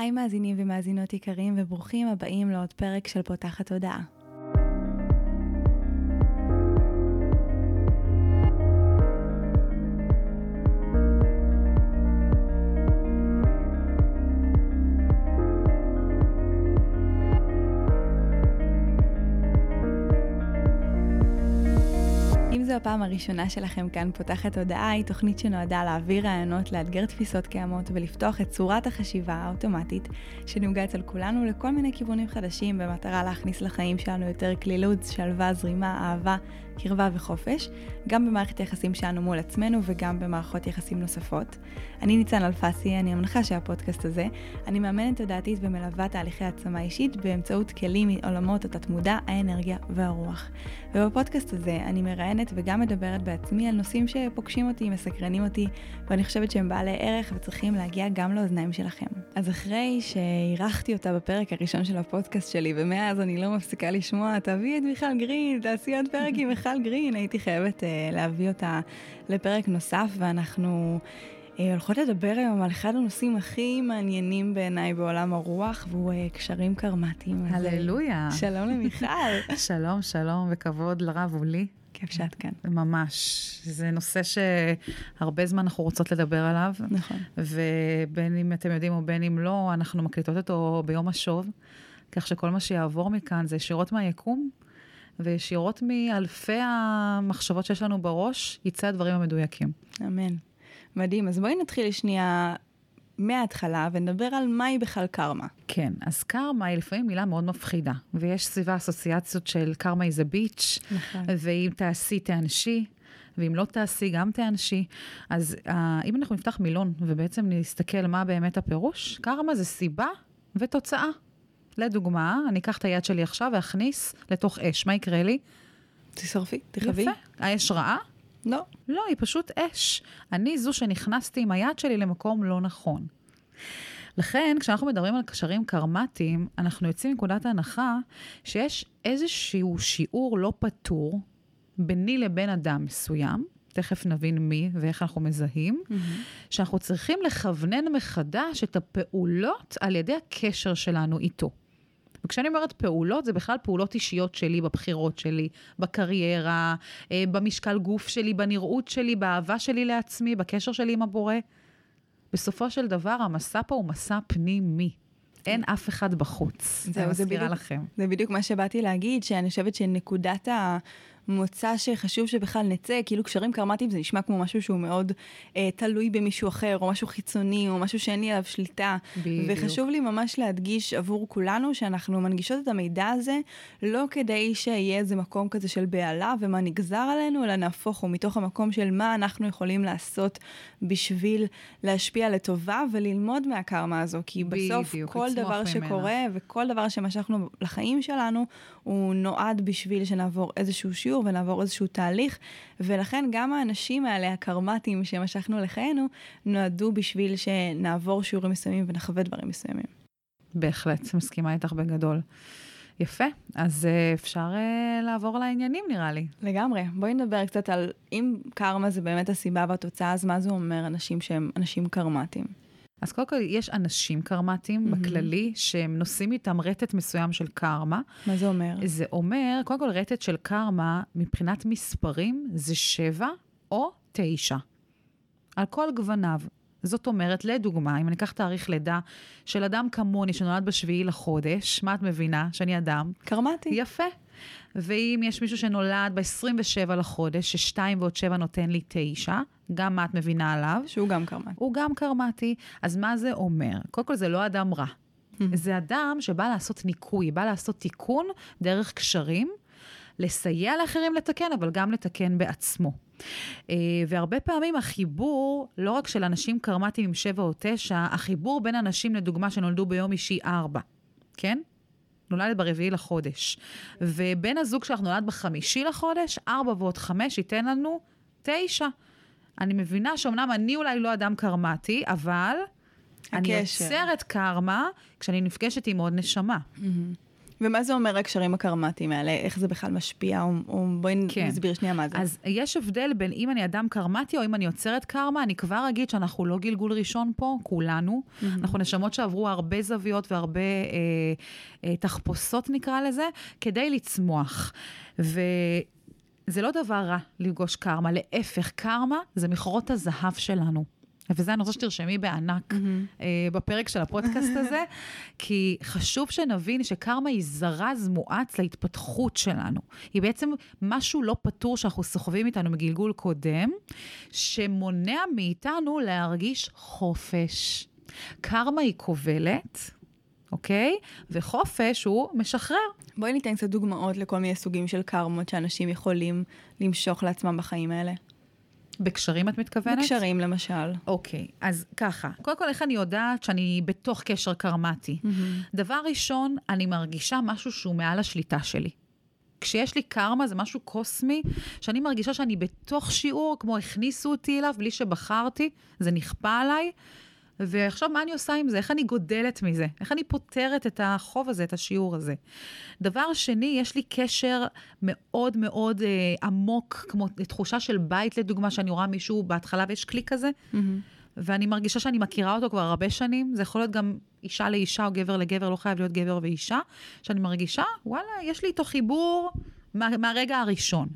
היי מאזינים ומאזינות יקרים וברוכים הבאים לעוד פרק של פותחת תודעה. הפעם הראשונה שלכם כאן פותחת הודעה, היא תוכנית שנועדה להעביר רעיונות, לאתגר תפיסות קיימות ולפתוח את צורת החשיבה האוטומטית שנהוגה אצל כולנו לכל מיני כיוונים חדשים במטרה להכניס לחיים שלנו יותר כלילות, שלווה, זרימה, אהבה, קרבה וחופש, גם במערכת היחסים שלנו מול עצמנו וגם במערכות יחסים נוספות. אני ניצן אלפסי, אני המנחה של הפודקאסט הזה. אני מאמנת תודעתית ומלווה תהליכי העצמה אישית באמצעות כלים מעולמות התת-מודע, האנרגיה והרוח. ובפודקאסט הזה אני מראיינת וגם מדברת בעצמי על נושאים שפוגשים אותי, מסקרנים אותי, ואני חושבת שהם בעלי ערך וצריכים להגיע גם לאוזניים שלכם. אז אחרי שאירחתי אותה בפרק הראשון של הפודקאסט שלי, ומאז אני לא מפסיקה לשמוע, תביאי את מיכל גרין, תעשי עוד פרק עם מיכל גרין, הייתי חייבת uh, להביא אותה לפרק נוסף, ואנחנו... uh, הולכות לדבר היום על אחד הנושאים הכי מעניינים בעיניי בעולם הרוח, והוא uh, קשרים קרמטיים. הללויה. שלום למיכל. שלום, שלום, וכבוד לרב ולי. כיף שאת כאן. ממש. זה נושא שהרבה זמן אנחנו רוצות לדבר עליו. נכון. ובין אם אתם יודעים או בין אם לא, אנחנו מקליטות אותו ביום השוב, כך שכל מה שיעבור מכאן זה ישירות מהיקום, וישירות מאלפי המחשבות שיש לנו בראש, יצא הדברים המדויקים. אמן. מדהים. אז בואי נתחיל שנייה מההתחלה ונדבר על מהי בכלל קרמה. כן, אז קרמה היא לפעמים מילה מאוד מפחידה, ויש סביבה אסוציאציות של קרמה is a bitch, נכון. ואם תעשי תאנשי. ואם לא תעשי, גם תאנשי. אז uh, אם אנחנו נפתח מילון ובעצם נסתכל מה באמת הפירוש, קרמה זה סיבה ותוצאה. לדוגמה, אני אקח את היד שלי עכשיו ואכניס לתוך אש, מה יקרה לי? תשרפי, תחווי. יפה. האש רעה? לא. לא, היא פשוט אש. אני זו שנכנסתי עם היד שלי למקום לא נכון. לכן, כשאנחנו מדברים על קשרים קרמטיים, אנחנו יוצאים מנקודת ההנחה שיש איזשהו שיעור לא פתור ביני לבין אדם מסוים, תכף נבין מי ואיך אנחנו מזהים, mm-hmm. שאנחנו צריכים לכוונן מחדש את הפעולות על ידי הקשר שלנו איתו. וכשאני אומרת פעולות, זה בכלל פעולות אישיות שלי, בבחירות שלי, בקריירה, אה, במשקל גוף שלי, בנראות שלי, באהבה שלי לעצמי, בקשר שלי עם הבורא. בסופו של דבר, המסע פה הוא מסע פנימי. אין אף אחד בחוץ, זהו, אני מזכירה לכם. זה בדיוק מה שבאתי להגיד, שאני חושבת שנקודת ה... מוצא שחשוב שבכלל נצא, כאילו קשרים קרמטיים זה נשמע כמו משהו שהוא מאוד אה, תלוי במישהו אחר, או משהו חיצוני, או משהו שאין לי עליו שליטה. בדיוק. וחשוב לי ממש להדגיש עבור כולנו שאנחנו מנגישות את המידע הזה, לא כדי שיהיה איזה מקום כזה של בהלה ומה נגזר עלינו, אלא נהפוך הוא מתוך המקום של מה אנחנו יכולים לעשות בשביל להשפיע לטובה וללמוד מהקרמה הזו, כי בסוף בדיוק, כל דבר שקורה ממנה. וכל דבר שמשכנו לחיים שלנו, הוא נועד בשביל שנעבור איזשהו שיעור. שיעור ונעבור איזשהו תהליך, ולכן גם האנשים האלה, הקרמטיים שמשכנו לחיינו, נועדו בשביל שנעבור שיעורים מסוימים ונחווה דברים מסוימים. בהחלט, מסכימה איתך בגדול. יפה, אז uh, אפשר uh, לעבור לעניינים נראה לי. לגמרי, בואי נדבר קצת על אם קרמה זה באמת הסיבה והתוצאה, אז מה זה אומר אנשים שהם אנשים קרמטיים? אז קודם כל יש אנשים קרמטיים mm-hmm. בכללי, שהם נושאים איתם רטט מסוים של קרמה. מה זה אומר? זה אומר, קודם כל רטט של קרמה, מבחינת מספרים, זה שבע או תשע. על כל גווניו. זאת אומרת, לדוגמה, אם אני אקח תאריך לידה של אדם כמוני שנולד בשביעי לחודש, מה את מבינה? שאני אדם? קרמטי. יפה. ואם יש מישהו שנולד ב-27 לחודש, ששתיים ועוד שבע נותן לי תשע, גם מה את מבינה עליו? שהוא גם קרמטי. הוא גם קרמטי. אז מה זה אומר? קודם כל, זה לא אדם רע. זה אדם שבא לעשות ניקוי, בא לעשות תיקון דרך קשרים, לסייע לאחרים לתקן, אבל גם לתקן בעצמו. Uh, והרבה פעמים החיבור, לא רק של אנשים קרמטיים עם שבע או תשע, החיבור בין אנשים, לדוגמה, שנולדו ביום אישי ארבע, כן? נולדת ברביעי לחודש. ובן הזוג שלך נולד בחמישי לחודש, ארבע ועוד חמש ייתן לנו תשע. אני מבינה שאומנם אני אולי לא אדם קרמטי, אבל הקשר. אני יוצרת קרמה כשאני נפגשת עם עוד נשמה. Mm-hmm. ומה זה אומר הקשרים הקרמטיים האלה? איך זה בכלל משפיע? או, או בואי כן. נסביר שנייה מה זה. אז יש הבדל בין אם אני אדם קרמטי או אם אני יוצרת קרמה, אני כבר אגיד שאנחנו לא גלגול ראשון פה, כולנו. Mm-hmm. אנחנו נשמות שעברו הרבה זוויות והרבה אה, אה, תחפושות, נקרא לזה, כדי לצמוח. וזה לא דבר רע לפגוש קרמה, להפך, קרמה זה מכרות הזהב שלנו. וזה אני רוצה שתרשמי בענק mm-hmm. אה, בפרק של הפודקאסט הזה, כי חשוב שנבין שקרמה היא זרז מואץ להתפתחות שלנו. היא בעצם משהו לא פתור שאנחנו סוחבים איתנו מגלגול קודם, שמונע מאיתנו להרגיש חופש. קרמה היא כובלת. אוקיי? וחופש הוא משחרר. בואי ניתן קצת דוגמאות לכל מיני סוגים של קרמות שאנשים יכולים למשוך לעצמם בחיים האלה. בקשרים את מתכוונת? בקשרים למשל. אוקיי, אז ככה, קודם כל איך אני יודעת שאני בתוך קשר קרמטי? Mm-hmm. דבר ראשון, אני מרגישה משהו שהוא מעל השליטה שלי. כשיש לי קרמה זה משהו קוסמי, שאני מרגישה שאני בתוך שיעור, כמו הכניסו אותי אליו בלי שבחרתי, זה נכפה עליי. ועכשיו, מה אני עושה עם זה? איך אני גודלת מזה? איך אני פותרת את החוב הזה, את השיעור הזה? דבר שני, יש לי קשר מאוד מאוד אה, עמוק, כמו תחושה של בית, לדוגמה, שאני רואה מישהו בהתחלה ויש קליק כזה, mm-hmm. ואני מרגישה שאני מכירה אותו כבר הרבה שנים. זה יכול להיות גם אישה לאישה או גבר לגבר, לא חייב להיות גבר ואישה, שאני מרגישה, וואלה, יש לי איתו חיבור. מה, מהרגע הראשון.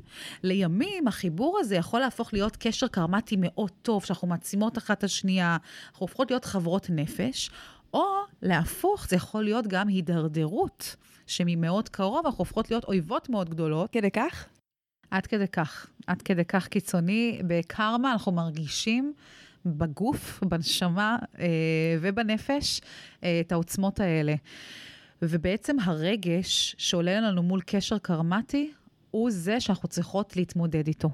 לימים, החיבור הזה יכול להפוך להיות קשר קרמטי מאוד טוב, שאנחנו מעצימות אחת את השנייה, אנחנו הופכות להיות חברות נפש, או להפוך, זה יכול להיות גם הידרדרות, שממאוד קרוב אנחנו הופכות להיות אויבות מאוד גדולות. כדי כך? עד כדי כך, עד כדי כך קיצוני. בקרמה אנחנו מרגישים בגוף, בנשמה אה, ובנפש אה, את העוצמות האלה. ובעצם הרגש שעולה לנו מול קשר קרמטי, הוא זה שאנחנו צריכות להתמודד איתו.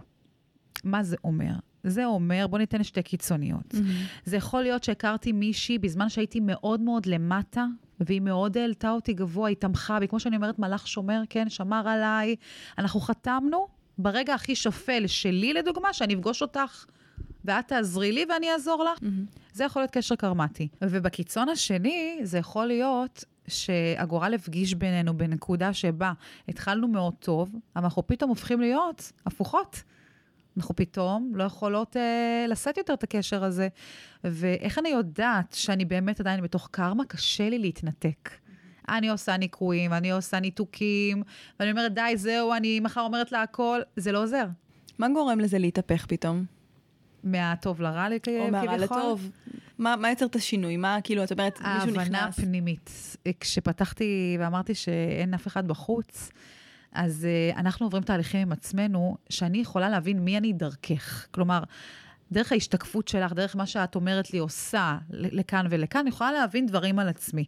מה זה אומר? זה אומר, בוא ניתן שתי קיצוניות. Mm-hmm. זה יכול להיות שהכרתי מישהי בזמן שהייתי מאוד מאוד למטה, והיא מאוד העלתה אותי גבוה, היא תמכה בי, כמו שאני אומרת, מלאך שומר, כן, שמר עליי. אנחנו חתמנו ברגע הכי שפל שלי, לדוגמה, שאני אפגוש אותך. ואת תעזרי לי ואני אעזור לך. Mm-hmm. זה יכול להיות קשר קרמטי. ובקיצון השני, זה יכול להיות שהגורל הפגיש בינינו בנקודה שבה התחלנו מאוד טוב, אבל אנחנו פתאום הופכים להיות הפוכות. אנחנו פתאום לא יכולות אה, לשאת יותר את הקשר הזה. ואיך אני יודעת שאני באמת עדיין בתוך קרמה? קשה לי להתנתק. אני עושה ניקויים, אני עושה ניתוקים, ואני אומרת, די, זהו, אני מחר אומרת לה הכל, זה לא עוזר. מה גורם לזה להתהפך פתאום? מהטוב לרע כביכול? או מהרע לטוב. מה, מה יוצר את השינוי? מה, כאילו, את אומרת, מישהו נכנס... ההבנה פנימית. כשפתחתי ואמרתי שאין אף אחד בחוץ, אז uh, אנחנו עוברים תהליכים עם עצמנו, שאני יכולה להבין מי אני דרכך. כלומר, דרך ההשתקפות שלך, דרך מה שאת אומרת לי עושה לכאן ולכאן, אני יכולה להבין דברים על עצמי.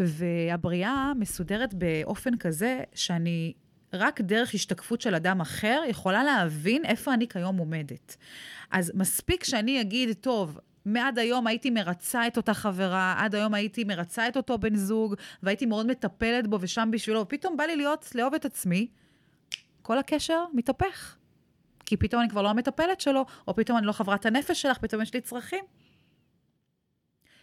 והבריאה מסודרת באופן כזה שאני רק דרך השתקפות של אדם אחר יכולה להבין איפה אני כיום עומדת. אז מספיק שאני אגיד, טוב, מעד היום הייתי מרצה את אותה חברה, עד היום הייתי מרצה את אותו בן זוג, והייתי מאוד מטפלת בו ושם בשבילו, ופתאום בא לי להיות, לאהוב את עצמי, כל הקשר מתהפך. כי פתאום אני כבר לא המטפלת שלו, או פתאום אני לא חברת הנפש שלך, פתאום יש לי צרכים.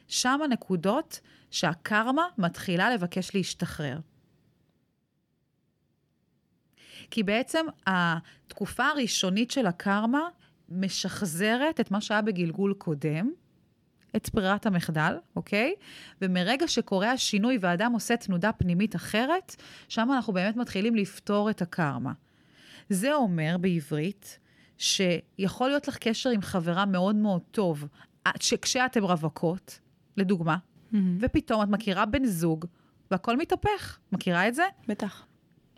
שם הנקודות שהקרמה מתחילה לבקש להשתחרר. כי בעצם התקופה הראשונית של הקרמה משחזרת את מה שהיה בגלגול קודם, את ברירת המחדל, אוקיי? ומרגע שקורה השינוי והאדם עושה תנודה פנימית אחרת, שם אנחנו באמת מתחילים לפתור את הקרמה. זה אומר בעברית שיכול להיות לך קשר עם חברה מאוד מאוד טוב, שכשאתם רווקות, לדוגמה, mm-hmm. ופתאום את מכירה בן זוג, והכל מתהפך. מכירה את זה? בטח.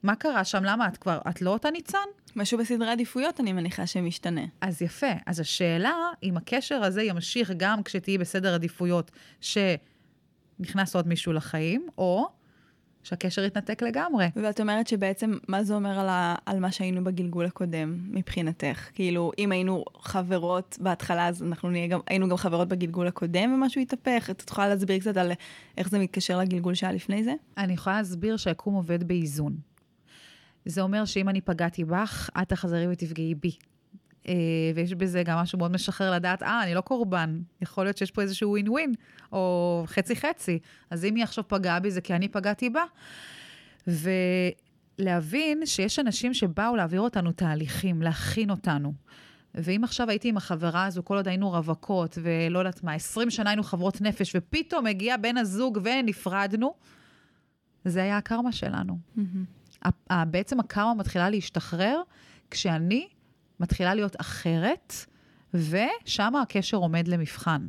מה קרה שם? למה את כבר, את לא אותה ניצן? משהו בסדרי עדיפויות, אני מניחה שמשתנה. אז יפה. אז השאלה, אם הקשר הזה ימשיך גם כשתהיי בסדר עדיפויות שנכנס עוד מישהו לחיים, או שהקשר יתנתק לגמרי. ואת אומרת שבעצם, מה זה אומר על, ה, על מה שהיינו בגלגול הקודם, מבחינתך? כאילו, אם היינו חברות בהתחלה, אז אנחנו נהיה גם, היינו גם חברות בגלגול הקודם ומשהו יתהפך? את יכולה להסביר קצת על איך זה מתקשר לגלגול שהיה לפני זה? אני יכולה להסביר שהיקום עובד באיזון. זה אומר שאם אני פגעתי בך, את תחזרי ותפגעי בי. אה, ויש בזה גם משהו מאוד משחרר לדעת, אה, אני לא קורבן, יכול להיות שיש פה איזשהו ווין ווין, או חצי חצי. אז אם היא עכשיו פגעה בי זה כי אני פגעתי בה. ולהבין שיש אנשים שבאו להעביר אותנו תהליכים, להכין אותנו. ואם עכשיו הייתי עם החברה הזו, כל עוד היינו רווקות, ולא יודעת מה, 20 שנה היינו חברות נפש, ופתאום הגיע בן הזוג ונפרדנו, זה היה הקרמה שלנו. Mm-hmm. בעצם הקרמה מתחילה להשתחרר כשאני מתחילה להיות אחרת, ושם הקשר עומד למבחן.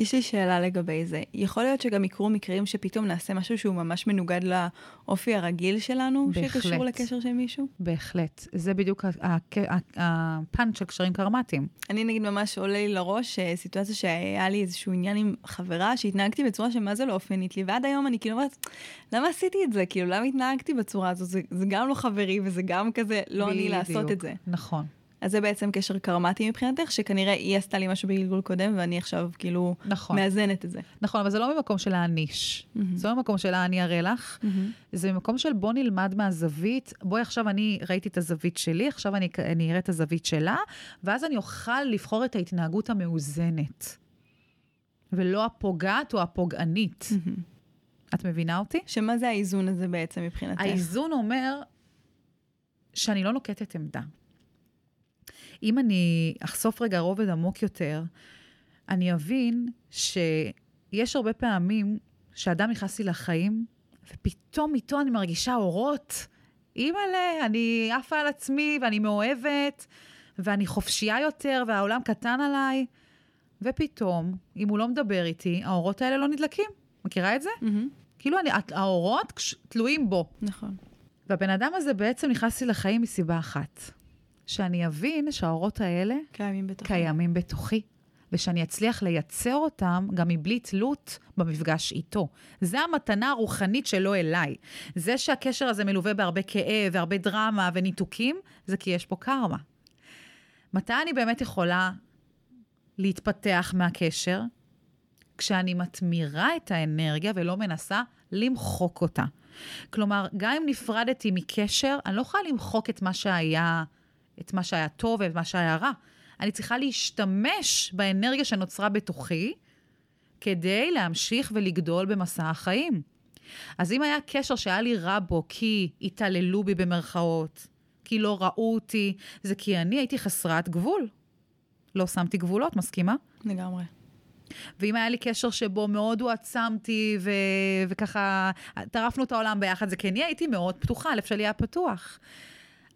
יש לי שאלה לגבי זה. יכול להיות שגם יקרו מקרים שפתאום נעשה משהו שהוא ממש מנוגד לאופי הרגיל שלנו, בהחלט. שקשור לקשר של מישהו? בהחלט. זה בדיוק הפאנץ' של קשרים קרמטיים. אני נגיד ממש עולה לי לראש אה, סיטואציה שהיה לי איזשהו עניין עם חברה שהתנהגתי בצורה שמה זה לא אופיינית לי, ועד היום אני כאילו אומרת, למה עשיתי את זה? כאילו, למה התנהגתי בצורה הזו? זה, זה גם לא חברי וזה גם כזה לא. אני לעשות את זה. נכון. אז זה בעצם קשר קרמטי מבחינתך, שכנראה היא עשתה לי משהו בגלגול קודם, ואני עכשיו כאילו נכון. מאזנת את זה. נכון, אבל זה לא ממקום של להעניש. Mm-hmm. זה לא ממקום של אני אראה לך, mm-hmm. זה ממקום של בוא נלמד מהזווית, בואי עכשיו אני ראיתי את הזווית שלי, עכשיו אני, אני אראה את הזווית שלה, ואז אני אוכל לבחור את ההתנהגות המאוזנת, ולא הפוגעת או הפוגענית. Mm-hmm. את מבינה אותי? שמה זה האיזון הזה בעצם מבחינתך? האיזון אומר שאני לא נוקטת עמדה. אם אני אחשוף רגע רובד עמוק יותר, אני אבין שיש הרבה פעמים שאדם נכנס לי לחיים, ופתאום איתו אני מרגישה אורות. אימא'לה, אני עפה על עצמי ואני מאוהבת, ואני חופשייה יותר, והעולם קטן עליי. ופתאום, אם הוא לא מדבר איתי, האורות האלה לא נדלקים. מכירה את זה? Mm-hmm. כאילו אני, האורות תלויים בו. נכון. והבן אדם הזה בעצם נכנס לי לחיים מסיבה אחת. שאני אבין שהאורות האלה קיימים בתוכי. קיימים בתוכי, ושאני אצליח לייצר אותם גם מבלי תלות במפגש איתו. זה המתנה הרוחנית שלו אליי. זה שהקשר הזה מלווה בהרבה כאב והרבה דרמה וניתוקים, זה כי יש פה קרמה. מתי אני באמת יכולה להתפתח מהקשר? כשאני מתמירה את האנרגיה ולא מנסה למחוק אותה. כלומר, גם אם נפרדתי מקשר, אני לא יכולה למחוק את מה שהיה את מה שהיה טוב ואת מה שהיה רע. אני צריכה להשתמש באנרגיה שנוצרה בתוכי כדי להמשיך ולגדול במסע החיים. אז אם היה קשר שהיה לי רע בו כי התעללו בי במרכאות, כי לא ראו אותי, זה כי אני הייתי חסרת גבול. לא שמתי גבולות, מסכימה? לגמרי. ואם היה לי קשר שבו מאוד הועצמתי ו... וככה טרפנו את העולם ביחד, זה כי אני הייתי מאוד פתוחה, הלב שלי היה פתוח.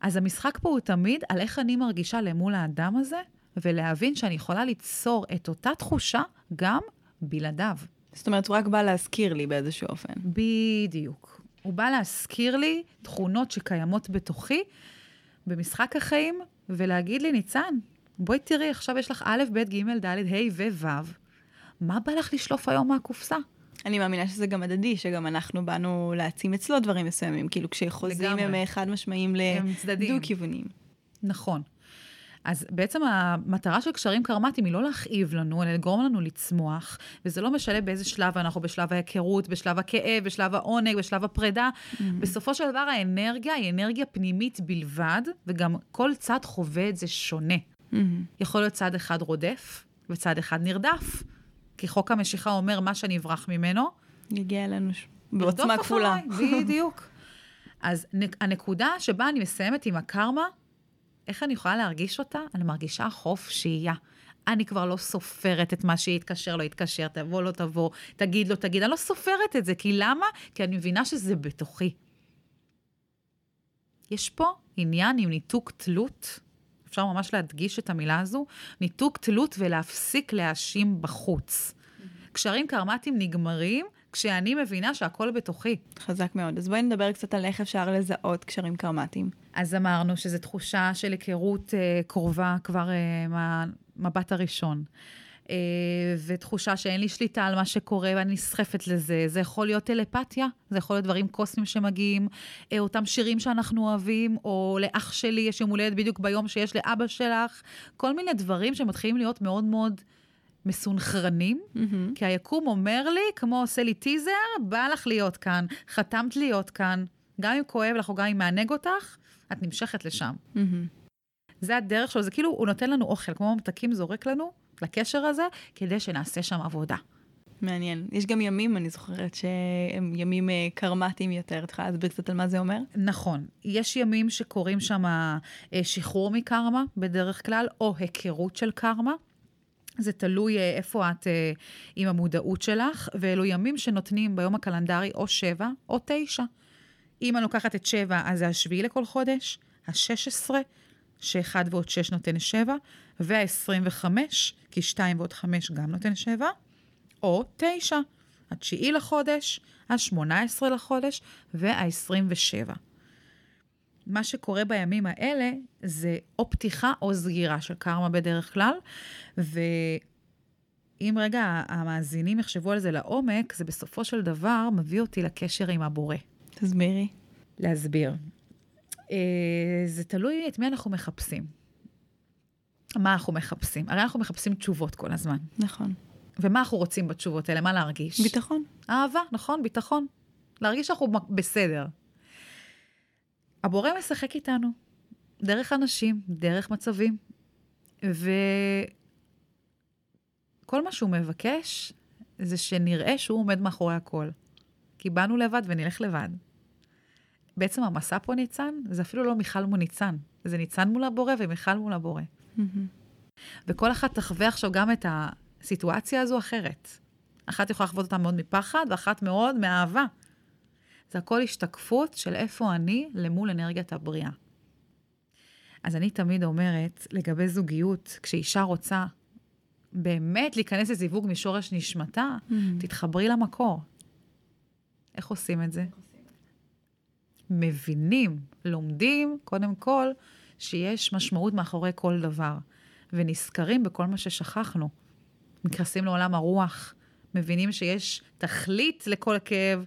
אז המשחק פה הוא תמיד על איך אני מרגישה למול האדם הזה, ולהבין שאני יכולה ליצור את אותה תחושה גם בלעדיו. זאת אומרת, הוא רק בא להזכיר לי באיזשהו אופן. בדיוק. הוא בא להזכיר לי תכונות שקיימות בתוכי במשחק החיים, ולהגיד לי, ניצן, בואי תראי, עכשיו יש לך א', ב', ג', ד', ה' וו', מה בא לך לשלוף היום מהקופסה? אני מאמינה שזה גם הדדי, שגם אנחנו באנו להעצים אצלו דברים מסוימים. כאילו, כשחוזים הם אה, חד משמעיים לדו-כיוונים. נכון. אז בעצם המטרה של קשרים קרמטיים היא לא להכאיב לנו, אלא לגרום לנו לצמוח, וזה לא משנה באיזה שלב אנחנו, בשלב ההיכרות, בשלב הכאב, בשלב העונג, בשלב הפרידה. Mm-hmm. בסופו של דבר האנרגיה היא אנרגיה פנימית בלבד, וגם כל צד חווה את זה שונה. Mm-hmm. יכול להיות צד אחד רודף, וצד אחד נרדף. כי חוק המשיכה אומר מה שאני אברח ממנו. יגיע אלינו בעוצמה כפולה. בדיוק. אז הנקודה שבה אני מסיימת עם הקרמה, איך אני יכולה להרגיש אותה? אני מרגישה חופשייה. אני כבר לא סופרת את מה שיתקשר, לא יתקשר, תבוא, לא תבוא, תגיד, לא תגיד. אני לא סופרת את זה. כי למה? כי אני מבינה שזה בתוכי. יש פה עניין עם ניתוק תלות אפשר ממש להדגיש את המילה הזו, ניתוק תלות ולהפסיק להאשים בחוץ. קשרים קרמטיים נגמרים כשאני מבינה שהכל בתוכי. חזק מאוד. אז בואי נדבר קצת על איך אפשר לזהות קשרים קרמטיים. אז אמרנו שזו תחושה של היכרות אה, קרובה כבר אה, מהמבט הראשון. אה, ותחושה שאין לי שליטה על מה שקורה ואני נסחפת לזה. זה יכול להיות טלפתיה, זה יכול להיות דברים קוסמיים שמגיעים, אה, אותם שירים שאנחנו אוהבים, או לאח שלי יש יום הולדת בדיוק ביום שיש לאבא שלך, כל מיני דברים שמתחילים להיות מאוד מאוד... מסונכרנים, mm-hmm. כי היקום אומר לי, כמו עושה לי טיזר, בא לך להיות כאן, חתמת להיות כאן, גם אם כואב לך או גם אם מענג אותך, את נמשכת לשם. Mm-hmm. זה הדרך שלו, זה כאילו, הוא נותן לנו אוכל, כמו ממתקים זורק לנו, לקשר הזה, כדי שנעשה שם עבודה. מעניין. יש גם ימים, אני זוכרת, שהם ימים אה, קרמטיים יותר. את יכולה להסביר קצת על מה זה אומר? נכון. יש ימים שקוראים שם אה, שחרור מקרמה, בדרך כלל, או היכרות של קרמה. זה תלוי אה, איפה את אה, עם המודעות שלך, ואלו ימים שנותנים ביום הקלנדרי או שבע או תשע. אם אני לוקחת את שבע, אז זה השביעי לכל חודש, השש עשרה, שאחד ועוד שש נותן שבע, וה-25, כי שתיים ועוד חמש גם נותן שבע, או תשע, התשיעי לחודש, השמונה עשרה לחודש, וה-27. מה שקורה בימים האלה זה או פתיחה או סגירה של קרמה בדרך כלל, ואם רגע המאזינים יחשבו על זה לעומק, זה בסופו של דבר מביא אותי לקשר עם הבורא. תסבירי. להסביר. אה, זה תלוי את מי אנחנו מחפשים. מה אנחנו מחפשים? הרי אנחנו מחפשים תשובות כל הזמן. נכון. ומה אנחנו רוצים בתשובות האלה? מה להרגיש? ביטחון. אהבה, נכון, ביטחון. להרגיש שאנחנו בסדר. הבורא משחק איתנו, דרך אנשים, דרך מצבים, וכל מה שהוא מבקש זה שנראה שהוא עומד מאחורי הכל. כי באנו לבד ונלך לבד. בעצם המסע פה ניצן, זה אפילו לא מיכל מול ניצן, זה ניצן מול הבורא ומיכל מול הבורא. וכל אחת תחווה עכשיו גם את הסיטואציה הזו אחרת. אחת יכולה לחוות אותה מאוד מפחד, ואחת מאוד מאהבה. זה הכל השתקפות של איפה אני למול אנרגיית הבריאה. אז אני תמיד אומרת, לגבי זוגיות, כשאישה רוצה באמת להיכנס לזיווג משורש נשמתה, mm-hmm. תתחברי למקור. איך עושים את זה? מבינים, לומדים, קודם כל, שיש משמעות מאחורי כל דבר, ונזכרים בכל מה ששכחנו. נכנסים לעולם הרוח, מבינים שיש תכלית לכל כאב,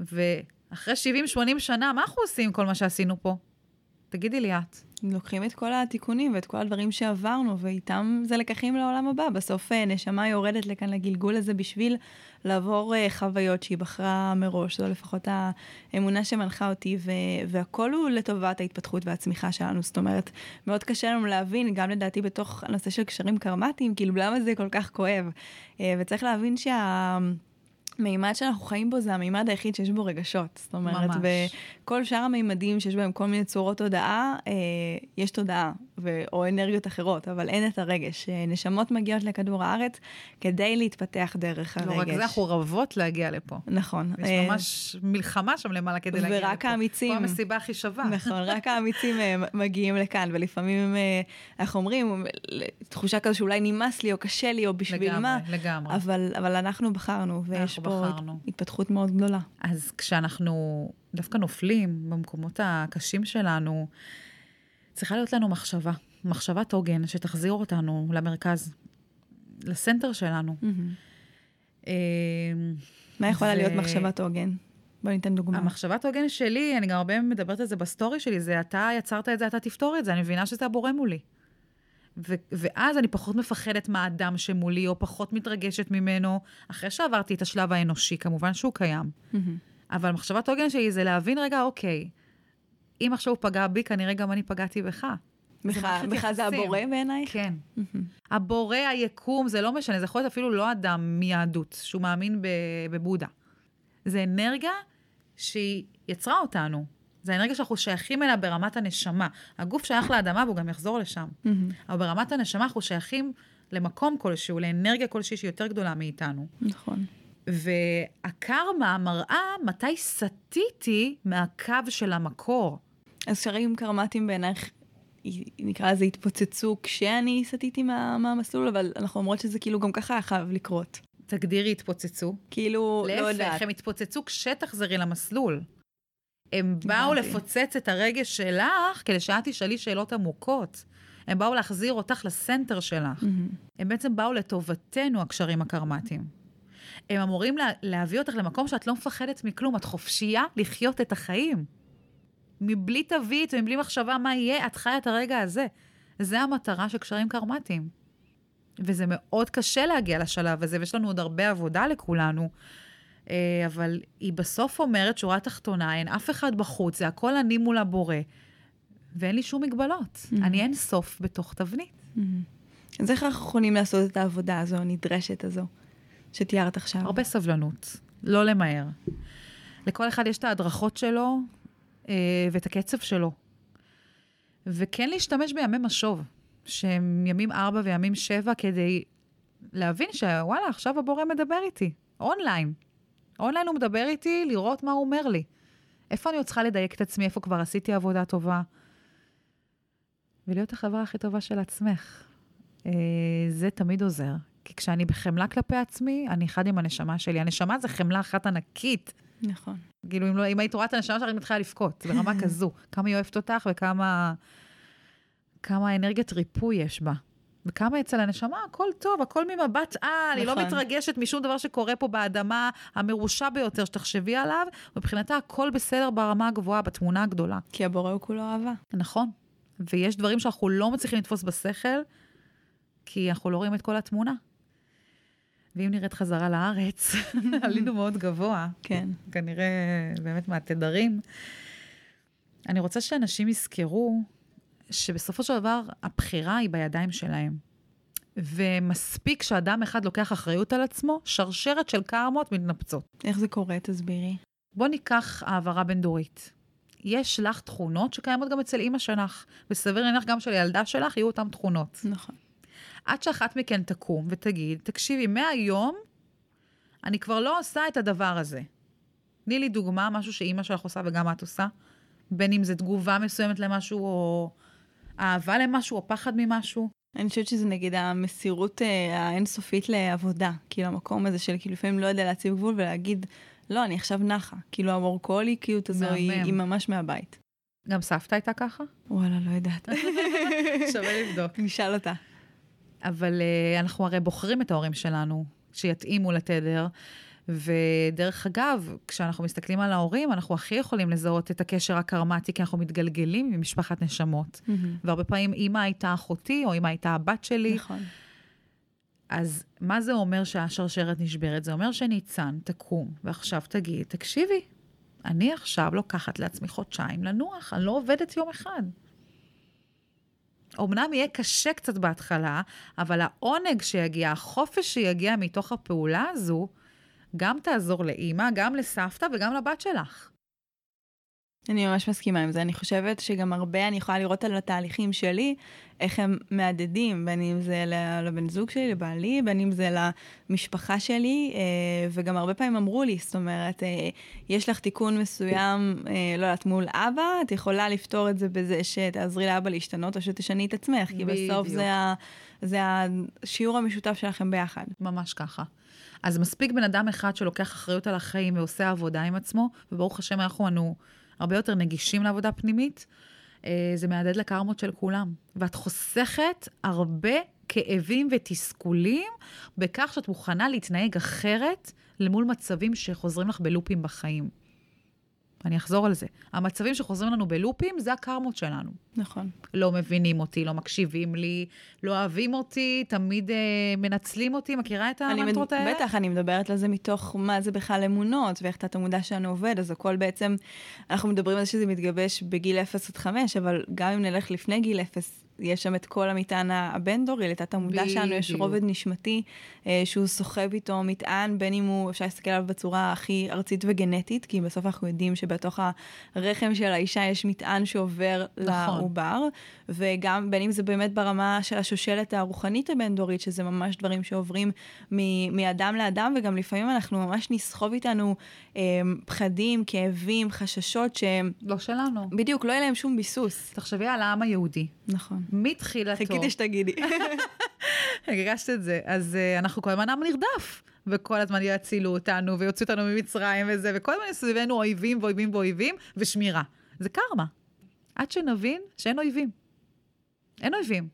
ואחרי 70-80 שנה, מה אנחנו עושים עם כל מה שעשינו פה? תגידי לי את. לוקחים את כל התיקונים ואת כל הדברים שעברנו, ואיתם זה לקחים לעולם הבא. בסוף אה, נשמה יורדת לכאן לגלגול הזה בשביל לעבור אה, חוויות שהיא בחרה מראש. זו לפחות האמונה שמנחה אותי, ו- והכל הוא לטובת ההתפתחות והצמיחה שלנו. זאת אומרת, מאוד קשה לנו להבין, גם לדעתי בתוך הנושא של קשרים קרמטיים, כאילו למה זה כל כך כואב. אה, וצריך להבין שה... מימד שאנחנו חיים בו זה המימד היחיד שיש בו רגשות. זאת אומרת, ממש. בכל שאר המימדים שיש בהם כל מיני צורות תודעה, אה, יש תודעה, ו- או אנרגיות אחרות, אבל אין את הרגש. נשמות מגיעות לכדור הארץ כדי להתפתח דרך הרגש. לא רק זה, אנחנו רבות להגיע לפה. נכון. יש אה, ממש מלחמה שם למעלה כדי להגיע לפה. ורק האמיצים... פה המסיבה הכי שווה. נכון, רק האמיצים אה, מגיעים לכאן, ולפעמים הם, אה, אנחנו אומרים, תחושה כזו שאולי נמאס לי, או קשה לי, או בשביל לגמרי, מה. לגמרי, לגמרי. אבל, אבל אנחנו בחרנו, ויש פה בחרנו. התפתחות מאוד גדולה. אז כשאנחנו דווקא נופלים במקומות הקשים שלנו, צריכה להיות לנו מחשבה, מחשבת עוגן שתחזיר אותנו למרכז, לסנטר שלנו. Mm-hmm. מה יכולה ו... להיות מחשבת עוגן? בוא ניתן דוגמה. המחשבת עוגן שלי, אני גם הרבה מדברת על זה בסטורי שלי, זה אתה יצרת את זה, אתה תפתור את זה, אני מבינה שזה הבורא מולי. ו- ואז אני פחות מפחדת מהאדם שמולי, או פחות מתרגשת ממנו, אחרי שעברתי את השלב האנושי, כמובן שהוא קיים. Mm-hmm. אבל מחשבת עוגן שלי זה להבין רגע, אוקיי, אם עכשיו הוא פגע בי, כנראה גם אני פגעתי בך. בך זה הבורא בעינייך? כן. הבורא, היקום, זה לא משנה, זה יכול להיות אפילו לא אדם מיהדות, שהוא מאמין בבודה. זה אנרגיה שהיא יצרה אותנו. זה אנרגיה שאנחנו שייכים אליה ברמת הנשמה. הגוף שייך לאדמה והוא גם יחזור לשם. אבל ברמת הנשמה אנחנו שייכים למקום כלשהו, לאנרגיה כלשהי שהיא יותר גדולה מאיתנו. נכון. והקרמה מראה מתי סטיתי מהקו של המקור. אז שרים קרמטיים בעינייך, נקרא לזה התפוצצו כשאני סטיתי מה, מהמסלול, אבל אנחנו אומרות שזה כאילו גם ככה חייב לקרות. תגדירי התפוצצו. כאילו, להפך, לא יודעת. להפך, הם התפוצצו כשתחזרי למסלול. הם באו לפוצץ את הרגש שלך כדי שאת תשאלי שאלות עמוקות. הם באו להחזיר אותך לסנטר שלך. Mm-hmm. הם בעצם באו לטובתנו, הקשרים הקרמטיים. הם אמורים לה, להביא אותך למקום שאת לא מפחדת מכלום, את חופשייה לחיות את החיים. מבלי תווית ומבלי מחשבה מה יהיה, את חיה את הרגע הזה. זה המטרה של קשרים קרמטיים. וזה מאוד קשה להגיע לשלב הזה, ויש לנו עוד הרבה עבודה לכולנו. אה, אבל היא בסוף אומרת, שורה תחתונה, אין אף אחד בחוץ, זה הכל אני מול הבורא, ואין לי שום מגבלות. Mm-hmm. אני אין סוף בתוך תבנית. Mm-hmm. אז איך אנחנו יכולים לעשות את העבודה הזו, הנדרשת הזו? שתיארת עכשיו. הרבה סבלנות, לא למהר. לכל אחד יש את ההדרכות שלו אה, ואת הקצב שלו. וכן להשתמש בימי משוב, שהם ימים ארבע וימים שבע, כדי להבין שוואלה, עכשיו הבורא מדבר איתי, אונליין. אונליין הוא מדבר איתי, לראות מה הוא אומר לי. איפה אני עוד צריכה לדייק את עצמי, איפה כבר עשיתי עבודה טובה. ולהיות החברה הכי טובה של עצמך. אה, זה תמיד עוזר. כי כשאני בחמלה כלפי עצמי, אני אחד עם הנשמה שלי. הנשמה זה חמלה אחת ענקית. נכון. כאילו, אם, לא, אם היית רואה את הנשמה שלך, היא מתחילה לבכות, ברמה כזו. כמה היא אוהבת אותך וכמה כמה אנרגיית ריפוי יש בה. וכמה אצל הנשמה, הכל טוב, הכל ממבט על, נכון. היא לא נכון. מתרגשת משום דבר שקורה פה באדמה המרושע ביותר שתחשבי עליו, מבחינתה הכל בסדר ברמה הגבוהה, בתמונה הגדולה. כי הבורא הוא כולו אהבה. נכון. ויש דברים שאנחנו לא מצליחים לתפוס בשכל, כי אנחנו לא רואים את כל התמונה. ואם נראית חזרה לארץ, עלינו מאוד גבוה. כן. כנראה באמת מהתדרים. אני רוצה שאנשים יזכרו שבסופו של דבר הבחירה היא בידיים שלהם. ומספיק שאדם אחד לוקח אחריות על עצמו, שרשרת של קרמות מתנפצות. איך זה קורה? תסבירי. בוא ניקח העברה בין-דורית. יש לך תכונות שקיימות גם אצל אימא שלך, וסביר להניח גם שלילדה שלך יהיו אותן תכונות. נכון. עד שאחת מכן תקום ותגיד, תקשיבי, מהיום אני כבר לא עושה את הדבר הזה. תני לי דוגמה, משהו שאימא שלך עושה וגם את עושה, בין אם זה תגובה מסוימת למשהו, או אהבה למשהו, או פחד ממשהו. אני חושבת שזה נגיד המסירות אה, האינסופית לעבודה. כאילו המקום הזה של כאילו לפעמים לא יודע להציב גבול ולהגיד, לא, אני עכשיו נחה. כאילו המורקוליקיות הזו היא, היא ממש מהבית. גם סבתא הייתה ככה? וואלה, לא יודעת. שווה לבדוק. נשאל אותה. אבל uh, אנחנו הרי בוחרים את ההורים שלנו, שיתאימו לתדר. ודרך אגב, כשאנחנו מסתכלים על ההורים, אנחנו הכי יכולים לזהות את הקשר הקרמטי, כי אנחנו מתגלגלים ממשפחת נשמות. Mm-hmm. והרבה פעמים אימא הייתה אחותי, או אימא הייתה הבת שלי. נכון. אז מה זה אומר שהשרשרת נשברת? זה אומר שניצן תקום, ועכשיו תגיד, תקשיבי, אני עכשיו לוקחת לעצמי חודשיים לנוח, אני לא עובדת יום אחד. אמנם יהיה קשה קצת בהתחלה, אבל העונג שיגיע, החופש שיגיע מתוך הפעולה הזו, גם תעזור לאימא, גם לסבתא וגם לבת שלך. אני ממש מסכימה עם זה. אני חושבת שגם הרבה אני יכולה לראות על התהליכים שלי, איך הם מהדהדים, בין אם זה לבן זוג שלי, לבעלי, בין אם זה למשפחה שלי, אה, וגם הרבה פעמים אמרו לי, זאת אומרת, אה, יש לך תיקון מסוים, אה, לא יודעת, מול אבא, את יכולה לפתור את זה בזה שתעזרי לאבא להשתנות, או שתשני את עצמך, כי בסוף זה, ה, זה השיעור המשותף שלכם ביחד. ממש ככה. אז מספיק בן אדם אחד שלוקח אחריות על החיים ועושה עבודה עם עצמו, וברוך השם אנחנו אנו הרבה יותר נגישים לעבודה פנימית, אה, זה מהדהד לקרמות של כולם. ואת חוסכת הרבה כאבים ותסכולים בכך שאת מוכנה להתנהג אחרת למול מצבים שחוזרים לך בלופים בחיים. אני אחזור על זה. המצבים שחוזרים לנו בלופים, זה הקרמות שלנו. נכון. לא מבינים אותי, לא מקשיבים לי, לא אוהבים אותי, תמיד אה, מנצלים אותי. מכירה את המנטרות מד... האלה? בטח, אני מדברת על זה מתוך מה זה בכלל אמונות, ואיך תת המודע שלנו עובד, אז הכל בעצם, אנחנו מדברים על זה שזה מתגבש בגיל 0 עד 5, אבל גם אם נלך לפני גיל 0, יש שם את כל המטען הבין-דורי, לתת המודע שלנו יש רובד נשמתי אה, שהוא סוחב איתו מטען, בין אם הוא, אפשר להסתכל עליו בצורה הכי ארצית וגנטית, כי בסוף אנחנו יודעים שבתוך הרחם של האישה יש מטען שעובר נכון. לעובר, וגם בין אם זה באמת ברמה של השושלת הרוחנית הבין-דורית, שזה ממש דברים שעוברים מ- מאדם לאדם, וגם לפעמים אנחנו ממש נסחוב איתנו אה, פחדים, כאבים, חששות שהם... לא שלנו. בדיוק, לא יהיה להם שום ביסוס. תחשבי על העם היהודי. נכון. מתחילתו. חיכיתי שתגידי. הרגשת את זה. אז uh, אנחנו כל הזמן עם נרדף, וכל הזמן יצילו אותנו, ויוציאו אותנו ממצרים וזה, וכל הזמן סביבנו אויבים ואויבים ואויבים, ושמירה. זה קרמה. עד שנבין שאין אויבים. אין אויבים.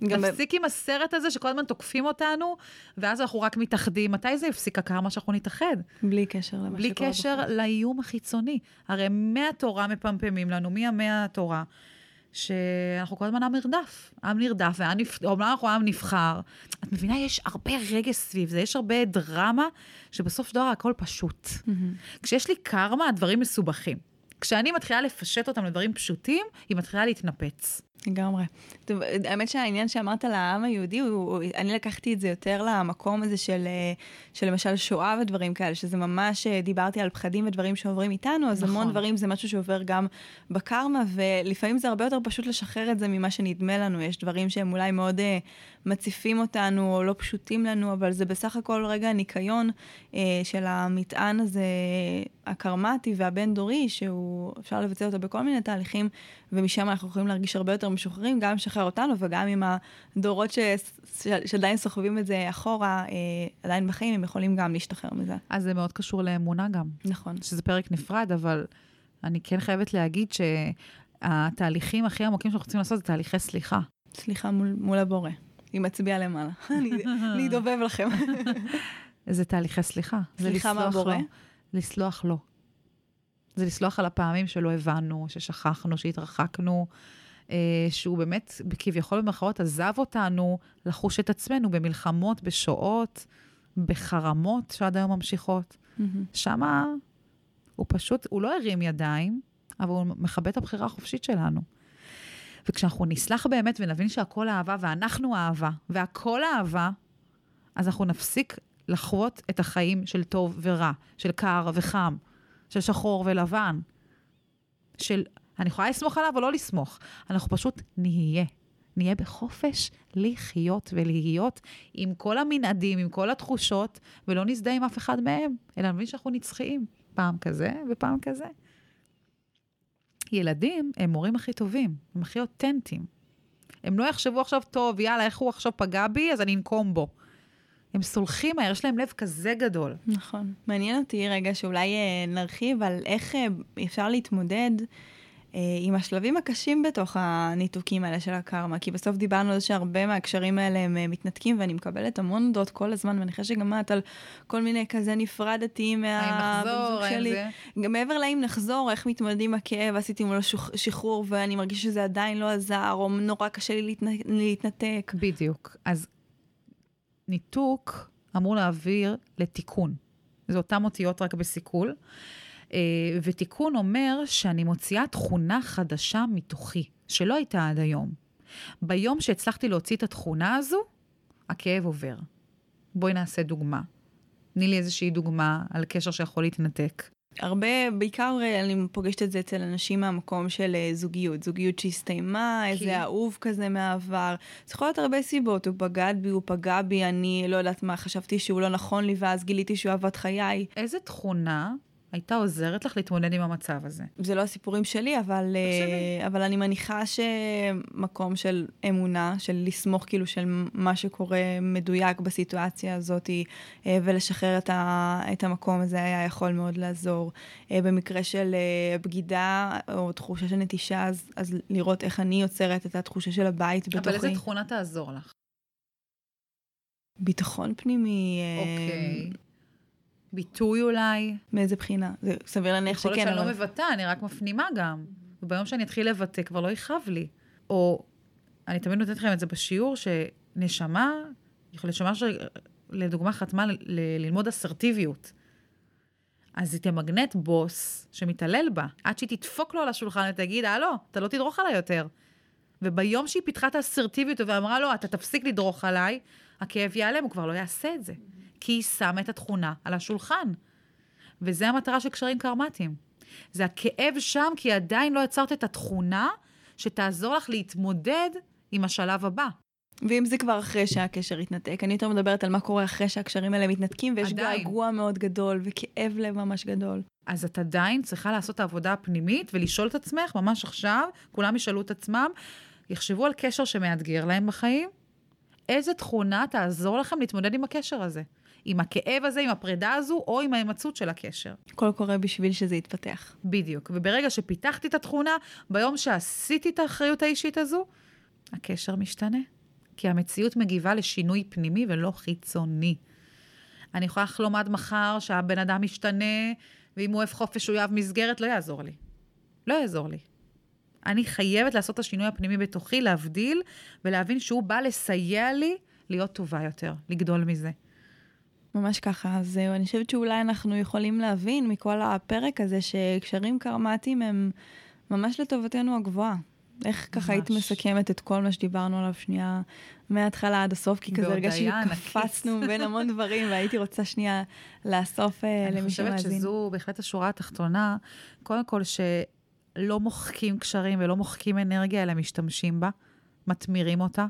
נפסיק עם הסרט הזה שכל הזמן תוקפים אותנו, ואז אנחנו רק מתאחדים. מתי זה יפסיק הקרמה שאנחנו נתאחד? בלי קשר למה שקורה בלי קשר בחוץ. לאיום החיצוני. הרי מהתורה מפמפמים לנו, מימי התורה. שאנחנו כל הזמן עם נרדף. עם נרדף, אומנם אנחנו עם נבחר. את מבינה, יש הרבה רגש סביב זה, יש הרבה דרמה, שבסוף דבר הכל פשוט. Mm-hmm. כשיש לי קרמה, הדברים מסובכים. כשאני מתחילה לפשט אותם לדברים פשוטים, היא מתחילה להתנפץ. לגמרי. טוב, האמת שהעניין שאמרת לעם היהודי, הוא, אני לקחתי את זה יותר למקום הזה של, אה, של למשל שואה ודברים כאלה, שזה ממש, אה, דיברתי על פחדים ודברים שעוברים איתנו, אז נכון. המון דברים זה משהו שעובר גם בקרמה, ולפעמים זה הרבה יותר פשוט לשחרר את זה ממה שנדמה לנו. יש דברים שהם אולי מאוד uh, מציפים אותנו, או לא פשוטים לנו, אבל זה בסך הכל רגע ניקיון uh, של המטען הזה, הקרמטי והבין-דורי, שהוא, אפשר לבצע אותו בכל מיני תהליכים, ומשם אנחנו יכולים להרגיש הרבה יותר משוחררים, גם לשחרר אותנו וגם עם הדורות ש... שעדיין סוחבים את זה אחורה, אה, עדיין בחיים, הם יכולים גם להשתחרר מזה. אז זה מאוד קשור לאמונה גם. נכון. שזה פרק נפרד, אבל אני כן חייבת להגיד שהתהליכים הכי עמוקים שאנחנו רוצים לעשות זה תהליכי סליחה. סליחה מול, מול הבורא. היא מצביעה למעלה. אני אדובב לכם. זה תהליכי סליחה. סליחה מהבורא? לסלוח לו. זה לסלוח על הפעמים שלא הבנו, ששכחנו, שהתרחקנו, אה, שהוא באמת, כביכול במרכאות, עזב אותנו לחוש את עצמנו במלחמות, בשואות, בחרמות שעד היום ממשיכות. Mm-hmm. שמה הוא פשוט, הוא לא הרים ידיים, אבל הוא מכבד את הבחירה החופשית שלנו. וכשאנחנו נסלח באמת ונבין שהכל אהבה ואנחנו אהבה, והכל אהבה, אז אנחנו נפסיק לחוות את החיים של טוב ורע, של קר וחם, של שחור ולבן, של אני יכולה לסמוך עליו או לא לסמוך, אנחנו פשוט נהיה. נהיה בחופש לחיות ולהיות עם כל המנעדים, עם כל התחושות, ולא נזדהה עם אף אחד מהם, אלא נבין שאנחנו נצחיים, פעם כזה ופעם כזה. ילדים הם מורים הכי טובים, הם הכי אותנטיים. הם לא יחשבו עכשיו, טוב, יאללה, איך הוא עכשיו פגע בי, אז אני אנקום בו. הם סולחים מהר, יש להם לב כזה גדול. נכון. מעניין אותי רגע שאולי אה, נרחיב על איך אה, אפשר להתמודד אה, עם השלבים הקשים בתוך הניתוקים האלה של הקרמה, כי בסוף דיברנו על זה שהרבה מהקשרים האלה הם מתנתקים, ואני מקבלת המון הודות כל הזמן, ואני חושבת שגם את על כל מיני כזה נפרדתי מהבן שלי. זה? גם מעבר לאם נחזור, איך מתמודדים עם הכאב, עשיתי מולו שחרור, ואני מרגיש שזה עדיין לא עזר, או נורא קשה לי להתנתק. בדיוק. אז ניתוק אמור להעביר לתיקון. זה אותן אותיות רק בסיכול. אה, ותיקון אומר שאני מוציאה תכונה חדשה מתוכי, שלא הייתה עד היום. ביום שהצלחתי להוציא את התכונה הזו, הכאב עובר. בואי נעשה דוגמה. תני לי איזושהי דוגמה על קשר שיכול להתנתק. הרבה, בעיקר אני פוגשת את זה אצל אנשים מהמקום של אה, זוגיות. זוגיות שהסתיימה, כי... איזה אהוב כזה מהעבר. זה יכול להיות הרבה סיבות, הוא בגד בי, הוא פגע בי, אני לא יודעת מה, חשבתי שהוא לא נכון לי, ואז גיליתי שהוא אהבת חיי. איזה תכונה הייתה עוזרת לך להתמודד עם המצב הזה? זה לא הסיפורים שלי, אבל, uh, אבל אני מניחה שמקום של אמונה, של לסמוך כאילו של מה שקורה מדויק בסיטואציה הזאת, uh, ולשחרר את, ה, את המקום הזה היה יכול מאוד לעזור. Uh, במקרה של uh, בגידה או תחושה של נטישה, אז, אז לראות איך אני יוצרת את התחושה של הבית בתוכי. אבל איזה תכונה תעזור לך? ביטחון פנימי. אוקיי. Okay. ביטוי אולי. מאיזה בחינה? זה סביר להניח שכן. יכול להיות שאני לא מבטאה, אני רק מפנימה גם. וביום שאני אתחיל לבטא כבר לא יכאב לי. או, אני תמיד נותנת לכם את זה בשיעור, שנשמה, נשמה שלדוגמה חתמה ללמוד אסרטיביות. אז היא תמגנט בוס שמתעלל בה, עד שהיא תדפוק לו על השולחן ותגיד, הלו, אתה לא תדרוך עליי יותר. וביום שהיא פיתחה את האסרטיביות ואמרה לו, אתה תפסיק לדרוך עליי, הכאב ייעלם, הוא כבר לא יעשה את זה. כי היא שמה את התכונה על השולחן. וזה המטרה של קשרים קרמטיים. זה הכאב שם, כי עדיין לא יצרת את התכונה שתעזור לך להתמודד עם השלב הבא. ואם זה כבר אחרי שהקשר התנתק, אני יותר מדברת על מה קורה אחרי שהקשרים האלה מתנתקים, ויש עדיין. געגוע מאוד גדול וכאב לב ממש גדול. אז את עדיין צריכה לעשות את העבודה הפנימית ולשאול את עצמך, ממש עכשיו, כולם ישאלו את עצמם, יחשבו על קשר שמאתגר להם בחיים, איזה תכונה תעזור לכם להתמודד עם הקשר הזה. עם הכאב הזה, עם הפרידה הזו, או עם ההימצאות של הקשר. הכל קורה בשביל שזה יתפתח. בדיוק. וברגע שפיתחתי את התכונה, ביום שעשיתי את האחריות האישית הזו, הקשר משתנה. כי המציאות מגיבה לשינוי פנימי ולא חיצוני. אני יכולה לחלום עד מחר שהבן אדם ישתנה, ואם הוא אוהב חופש הוא יאהב מסגרת, לא יעזור לי. לא יעזור לי. אני חייבת לעשות את השינוי הפנימי בתוכי, להבדיל, ולהבין שהוא בא לסייע לי להיות טובה יותר, לגדול מזה. ממש ככה, אז זהו, אני חושבת שאולי אנחנו יכולים להבין מכל הפרק הזה שקשרים קרמטיים הם ממש לטובתנו הגבוהה. איך ככה היית מסכמת את כל מה שדיברנו עליו שנייה מההתחלה עד הסוף, כי כזה הרגשתי שקפצנו בין המון דברים, והייתי רוצה שנייה לאסוף אה, למי שמאזין. אני חושבת שזו בהחלט השורה התחתונה. קודם כל, שלא מוחקים קשרים ולא מוחקים אנרגיה, אלא משתמשים בה, מתמירים אותה.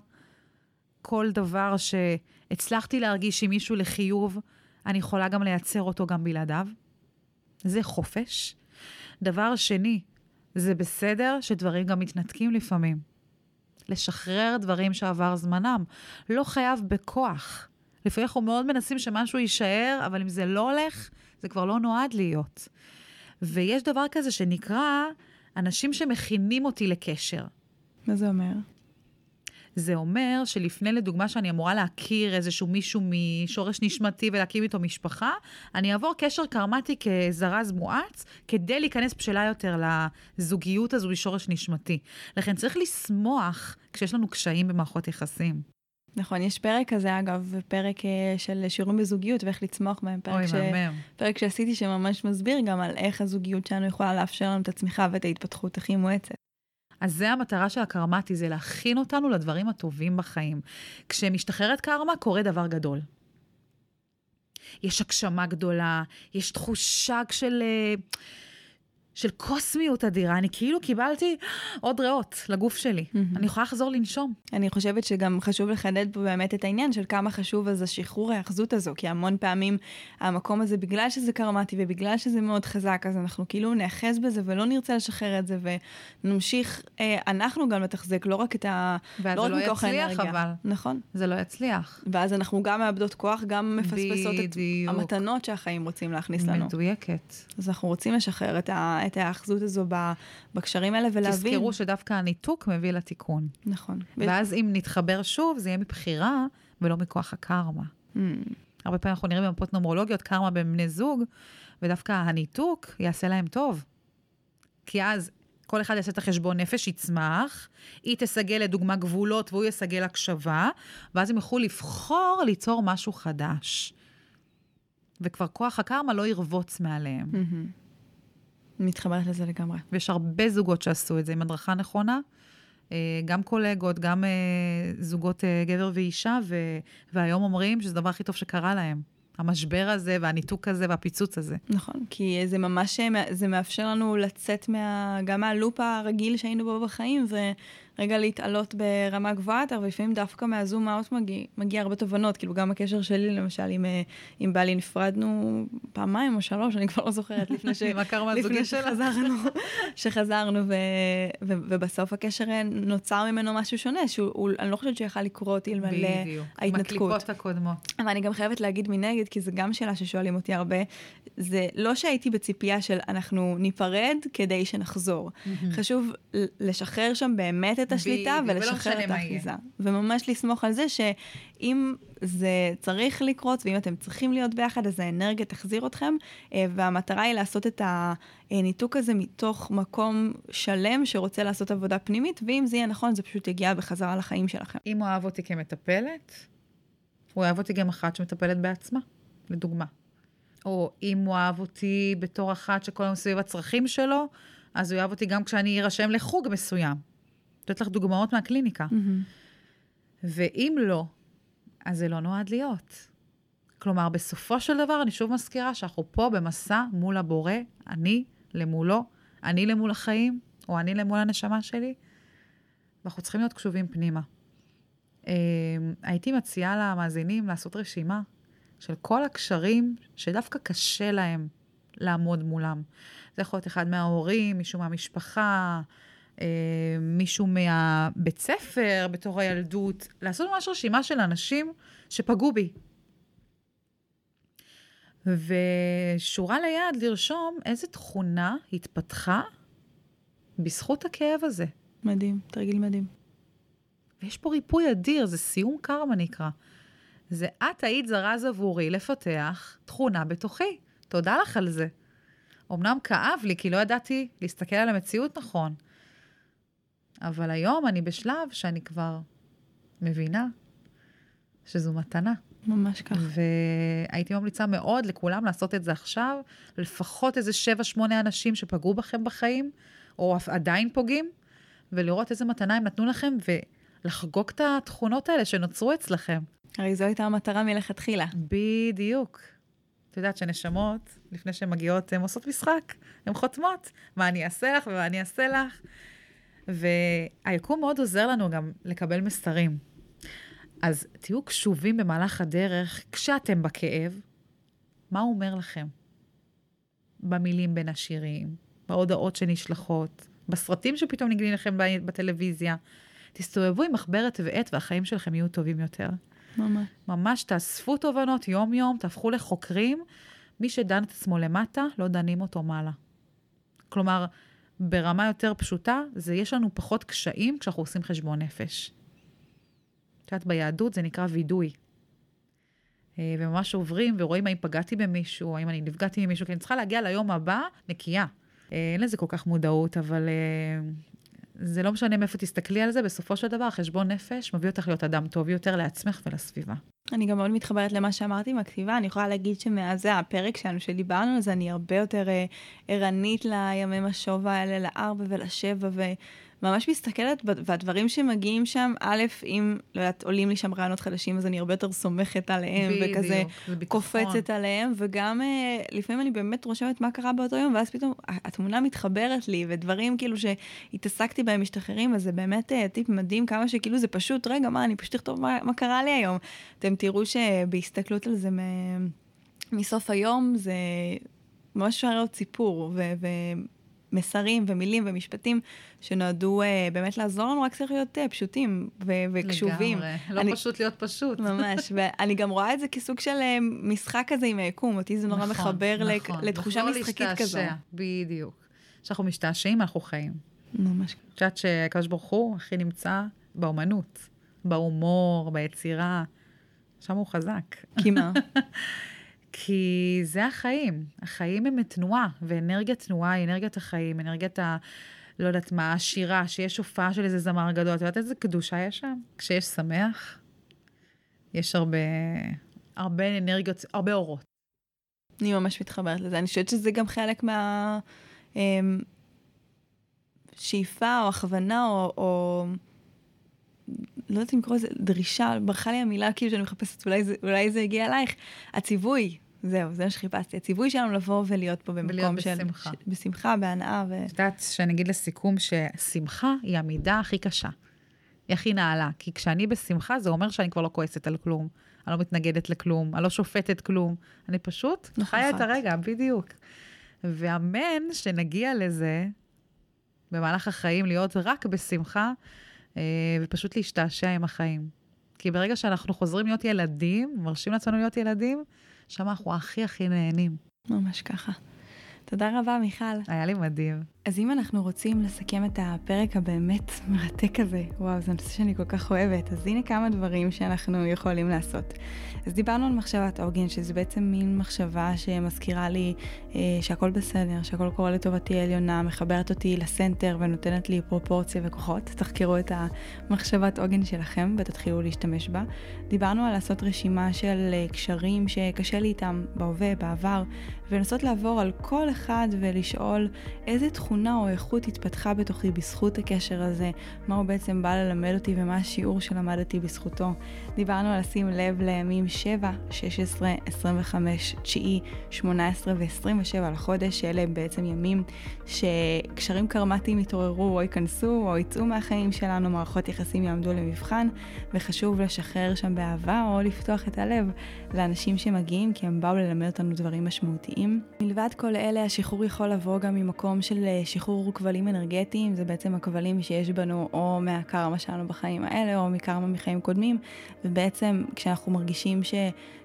כל דבר שהצלחתי להרגיש עם מישהו לחיוב, אני יכולה גם לייצר אותו גם בלעדיו. זה חופש. דבר שני, זה בסדר שדברים גם מתנתקים לפעמים. לשחרר דברים שעבר זמנם. לא חייב בכוח. לפעמים אנחנו מאוד מנסים שמשהו יישאר, אבל אם זה לא הולך, זה כבר לא נועד להיות. ויש דבר כזה שנקרא אנשים שמכינים אותי לקשר. מה זה אומר? זה אומר שלפני, לדוגמה, שאני אמורה להכיר איזשהו מישהו משורש נשמתי ולהקים איתו משפחה, אני אעבור קשר קרמטי כזרז מואץ, כדי להיכנס בשלה יותר לזוגיות הזו משורש נשמתי. לכן צריך לשמוח כשיש לנו קשיים במערכות יחסים. נכון, יש פרק כזה, אגב, פרק אה, של שיעורים בזוגיות ואיך לצמוח בהם. פרק אוי, ש... מהמם. פרק שעשיתי שממש מסביר גם על איך הזוגיות שלנו יכולה לאפשר לנו את הצמיחה ואת ההתפתחות הכי מואצת. אז זה המטרה של הקרמטי, זה להכין אותנו לדברים הטובים בחיים. כשמשתחררת קרמה, קורה דבר גדול. יש הגשמה גדולה, יש תחושה של... Uh, של קוסמיות אדירה, אני כאילו קיבלתי עוד ריאות לגוף שלי. Mm-hmm. אני יכולה לחזור לנשום. אני חושבת שגם חשוב לחדד פה באמת את העניין של כמה חשוב אז השחרור ההאחזות הזו, כי המון פעמים המקום הזה, בגלל שזה קרמטי ובגלל שזה מאוד חזק, אז אנחנו כאילו נאחז בזה ולא נרצה לשחרר את זה, ונמשיך, אה, אנחנו גם לתחזק, לא רק את ה... ואז לא זה לא יצליח האנרגיה. אבל. נכון. זה לא יצליח. ואז אנחנו גם מאבדות כוח, גם מפספסות בדיוק. את המתנות שהחיים רוצים להכניס לנו. מדויקת. אז אנחנו רוצים לשחרר את ה... את ההאחזות הזו בקשרים האלה ולהבין. תזכרו שדווקא הניתוק מביא לתיקון. נכון. ואז אם נתחבר שוב, זה יהיה מבחירה ולא מכוח הקרמה. Mm. הרבה פעמים אנחנו נראים במפות נומרולוגיות קרמה בין בני זוג, ודווקא הניתוק יעשה להם טוב. כי אז כל אחד יעשה את החשבון נפש, יצמח, היא תסגל לדוגמה גבולות והוא יסגל הקשבה, ואז הם יוכלו לבחור ליצור משהו חדש. וכבר כוח הקרמה לא ירבוץ מעליהם. Mm-hmm. מתחברת לזה לגמרי. ויש הרבה זוגות שעשו את זה עם הדרכה נכונה. אה, גם קולגות, גם אה, זוגות אה, גבר ואישה, ו... והיום אומרים שזה הדבר הכי טוב שקרה להם. המשבר הזה והניתוק הזה והפיצוץ הזה. נכון, כי זה ממש, זה מאפשר לנו לצאת מה, גם מהלופ הרגיל שהיינו בו בחיים, ו... רגע להתעלות ברמה גבוהה יותר, ולפעמים דווקא מהזום אאוט מגיע, מגיע הרבה תובנות, כאילו גם הקשר שלי למשל עם, אה, עם בעלי נפרדנו פעמיים או שלוש, אני כבר לא זוכרת, לפני, ש... לפני שחזרנו, שחזרנו ו... ו... ובסוף הקשר אה, נוצר ממנו משהו שונה, שאני לא חושבת שיכל לקרות אלמלא ההתנתקות. בדיוק, מקליפות הקודמות. אבל אני גם חייבת להגיד מנגד, כי זו גם שאלה ששואלים אותי הרבה, זה לא שהייתי בציפייה של אנחנו ניפרד כדי שנחזור. חשוב לשחרר שם באמת את השליטה ולשחרר את האחיזה. וממש לסמוך על זה שאם זה צריך לקרות, ואם אתם צריכים להיות ביחד, אז האנרגיה תחזיר אתכם, אה, והמטרה היא לעשות את הניתוק הזה מתוך מקום שלם שרוצה לעשות עבודה פנימית, ואם זה יהיה נכון, זה פשוט יגיע בחזרה לחיים שלכם. אם הוא אהב אותי כמטפלת, הוא אהב אותי גם אחת שמטפלת בעצמה, לדוגמה. או אם הוא אהב אותי בתור אחת שכל היום סביב הצרכים שלו, אז הוא יאהב אותי גם כשאני ארשם לחוג מסוים. לתת לך דוגמאות מהקליניקה. Mm-hmm. ואם לא, אז זה לא נועד להיות. כלומר, בסופו של דבר, אני שוב מזכירה שאנחנו פה במסע מול הבורא, אני למולו, אני למול החיים, או אני למול הנשמה שלי, ואנחנו צריכים להיות קשובים פנימה. Uh, הייתי מציעה למאזינים לעשות רשימה של כל הקשרים שדווקא קשה להם לעמוד מולם. זה יכול להיות אחד מההורים, מישהו מהמשפחה, אה, מישהו מהבית ספר בתור הילדות, לעשות ממש רשימה של אנשים שפגעו בי. ושורה ליד לרשום איזה תכונה התפתחה בזכות הכאב הזה. מדהים, תרגיל מדהים. ויש פה ריפוי אדיר, זה סיום קרמה נקרא. זה את היית זרז עבורי לפתח תכונה בתוכי. תודה לך על זה. אמנם כאב לי, כי לא ידעתי להסתכל על המציאות נכון, אבל היום אני בשלב שאני כבר מבינה שזו מתנה. ממש ככה. והייתי ממליצה מאוד לכולם לעשות את זה עכשיו, לפחות איזה שבע, שמונה אנשים שפגעו בכם בחיים, או עדיין פוגעים, ולראות איזה מתנה הם נתנו לכם, ולחגוג את התכונות האלה שנוצרו אצלכם. הרי זו הייתה המטרה מלכתחילה. בדיוק. את יודעת שנשמות, לפני שהן מגיעות, הן עושות משחק, הן חותמות, מה אני אעשה לך ומה אני אעשה לך. והיקום מאוד עוזר לנו גם לקבל מסרים. אז תהיו קשובים במהלך הדרך, כשאתם בכאב, מה הוא אומר לכם? במילים בין השירים, בהודעות שנשלחות, בסרטים שפתאום נגלים לכם בטלוויזיה. תסתובבו עם מחברת ועט והחיים שלכם יהיו טובים יותר. ממש. ממש תאספו תובנות יום-יום, תהפכו לחוקרים. מי שדן את עצמו למטה, לא דנים אותו מעלה. כלומר, ברמה יותר פשוטה, זה יש לנו פחות קשיים כשאנחנו עושים חשבון נפש. את יודעת, ביהדות זה נקרא וידוי. אה, וממש עוברים ורואים האם פגעתי במישהו, האם אני נפגעתי ממישהו, כי אני צריכה להגיע ליום הבא נקייה. אה, אין לזה כל כך מודעות, אבל אה, זה לא משנה מאיפה תסתכלי על זה, בסופו של דבר, חשבון נפש מביא אותך להיות אדם טוב יותר לעצמך ולסביבה. אני גם מאוד מתחברת למה שאמרתי עם הכתיבה, אני יכולה להגיד שמאז הפרק שלנו שדיברנו על זה, אני הרבה יותר ערנית לימי משוב האלה, לארבע ולשבע, ו... ממש מסתכלת, והדברים שמגיעים שם, א', אם, לא יודעת, עולים לי שם רעיונות חדשים, אז אני הרבה יותר סומכת עליהם, בדיוק, וכזה קופצת עליהם, וגם אה, לפעמים אני באמת רושמת מה קרה באותו יום, ואז פתאום התמונה מתחברת לי, ודברים כאילו שהתעסקתי בהם משתחררים, אז זה באמת אה, טיפ מדהים, כמה שכאילו זה פשוט, רגע, מה, אני פשוט אכתוב מה, מה קרה לי היום. אתם תראו שבהסתכלות על זה מ... מסוף היום, זה ממש אפשר לראות סיפור, ו... מסרים ומילים ומשפטים שנועדו uh, באמת לעזור לנו, רק צריך להיות uh, פשוטים ו- וקשובים. לגמרי, לא אני, פשוט להיות פשוט. ממש, ואני גם רואה את זה כסוג של uh, משחק כזה עם היקום, אותי זה נורא נכון, מחבר נכון, לתחושה משחקית להשתעשע, כזו. בדיוק. כשאנחנו משתעשעים, אנחנו חיים. ממש. את יודעת שהקדוש ברוך הוא הכי נמצא באומנות, בהומור, ביצירה, שם הוא חזק. כי מה? כי זה החיים. החיים הם תנועה, ואנרגיית תנועה היא אנרגיית החיים, אנרגיית ה... לא יודעת מה, השירה, שיש הופעה של איזה זמר גדול. את יודעת איזה קדושה יש שם? כשיש שמח, יש הרבה, הרבה אנרגיות, הרבה אורות. אני ממש מתחברת לזה. אני חושבת שזה גם חלק מה... אמ, שאיפה או הכוונה או, או לא יודעת אם לקרוא לזה דרישה, ברחה לי המילה כאילו שאני מחפשת, אולי זה, אולי זה הגיע אלייך, הציווי, זהו, זה מה שחיפשתי. הציווי שלנו לבוא ולהיות פה במקום של... ולהיות בשמחה. ש, בשמחה, בהנאה ו... את יודעת שאני אגיד לסיכום ששמחה היא המידה הכי קשה. היא הכי נעלה. כי כשאני בשמחה, זה אומר שאני כבר לא כועסת על כלום. אני לא מתנגדת לכלום, אני לא שופטת כלום. אני פשוט חיה את הרגע, בדיוק. ואמן שנגיע לזה במהלך החיים, להיות רק בשמחה, אה, ופשוט להשתעשע עם החיים. כי ברגע שאנחנו חוזרים להיות ילדים, מרשים לעצמנו להיות ילדים, שם אנחנו הכי הכי נהנים. ממש ככה. תודה רבה, מיכל. היה לי מדהים. אז אם אנחנו רוצים לסכם את הפרק הבאמת מרתק הזה, וואו, זה נושא שאני כל כך אוהבת, אז הנה כמה דברים שאנחנו יכולים לעשות. אז דיברנו על מחשבת עוגן, שזה בעצם מין מחשבה שמזכירה לי אה, שהכל בסדר, שהכל קורה לטובתי העליונה, מחברת אותי לסנטר ונותנת לי פרופורציה וכוחות. תחקרו את המחשבת עוגן שלכם ותתחילו להשתמש בה. דיברנו על לעשות רשימה של אה, קשרים שקשה לי איתם בהווה, בעבר, ולנסות לעבור על כל אחד ולשאול איזה תכונה או איכות התפתחה בתוכי בזכות הקשר הזה, מה הוא בעצם בא ללמד אותי ומה השיעור שלמדתי בזכותו. דיברנו על לשים לב לימים 7, 16, 25, 9, 18 ו-27 לחודש, שאלה הם בעצם ימים שקשרים קרמטיים יתעוררו או ייכנסו או יצאו מהחיים שלנו, מערכות יחסים יעמדו למבחן, וחשוב לשחרר שם באהבה או לפתוח את הלב לאנשים שמגיעים כי הם באו ללמד אותנו דברים משמעותיים. מלבד כל אלה, השחרור יכול לבוא גם ממקום של אה, שחרור כבלים אנרגטיים, זה בעצם הכבלים שיש בנו או מהקרמה שלנו בחיים האלה או מקרמה מחיים קודמים, ובעצם כשאנחנו מרגישים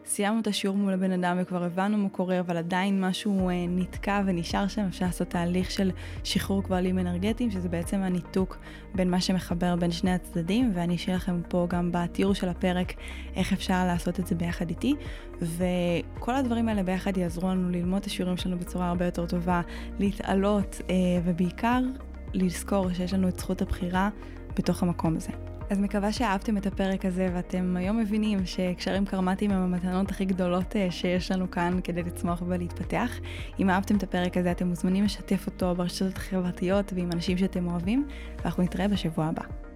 שסיימנו את השיעור מול הבן אדם וכבר הבנו מה קורה, אבל עדיין משהו אה, נתקע ונשאר שם, אפשר לעשות תהליך של שחרור כבלים אנרגטיים, שזה בעצם הניתוק בין מה שמחבר בין שני הצדדים, ואני אשאיר לכם פה גם בתיאור של הפרק איך אפשר לעשות את זה ביחד איתי, וכל הדברים האלה ביחד יעזרו לנו ללמוד את השיעורים שלנו בצורה הרבה יותר טובה, להתעלות, אה, ובעיקר לזכור שיש לנו את זכות הבחירה בתוך המקום הזה. אז מקווה שאהבתם את הפרק הזה ואתם היום מבינים שקשרים קרמטיים הם המתנות הכי גדולות אה, שיש לנו כאן כדי לצמוח ולהתפתח. אם אהבתם את הפרק הזה אתם מוזמנים לשתף אותו ברשתות החברתיות ועם אנשים שאתם אוהבים, ואנחנו נתראה בשבוע הבא.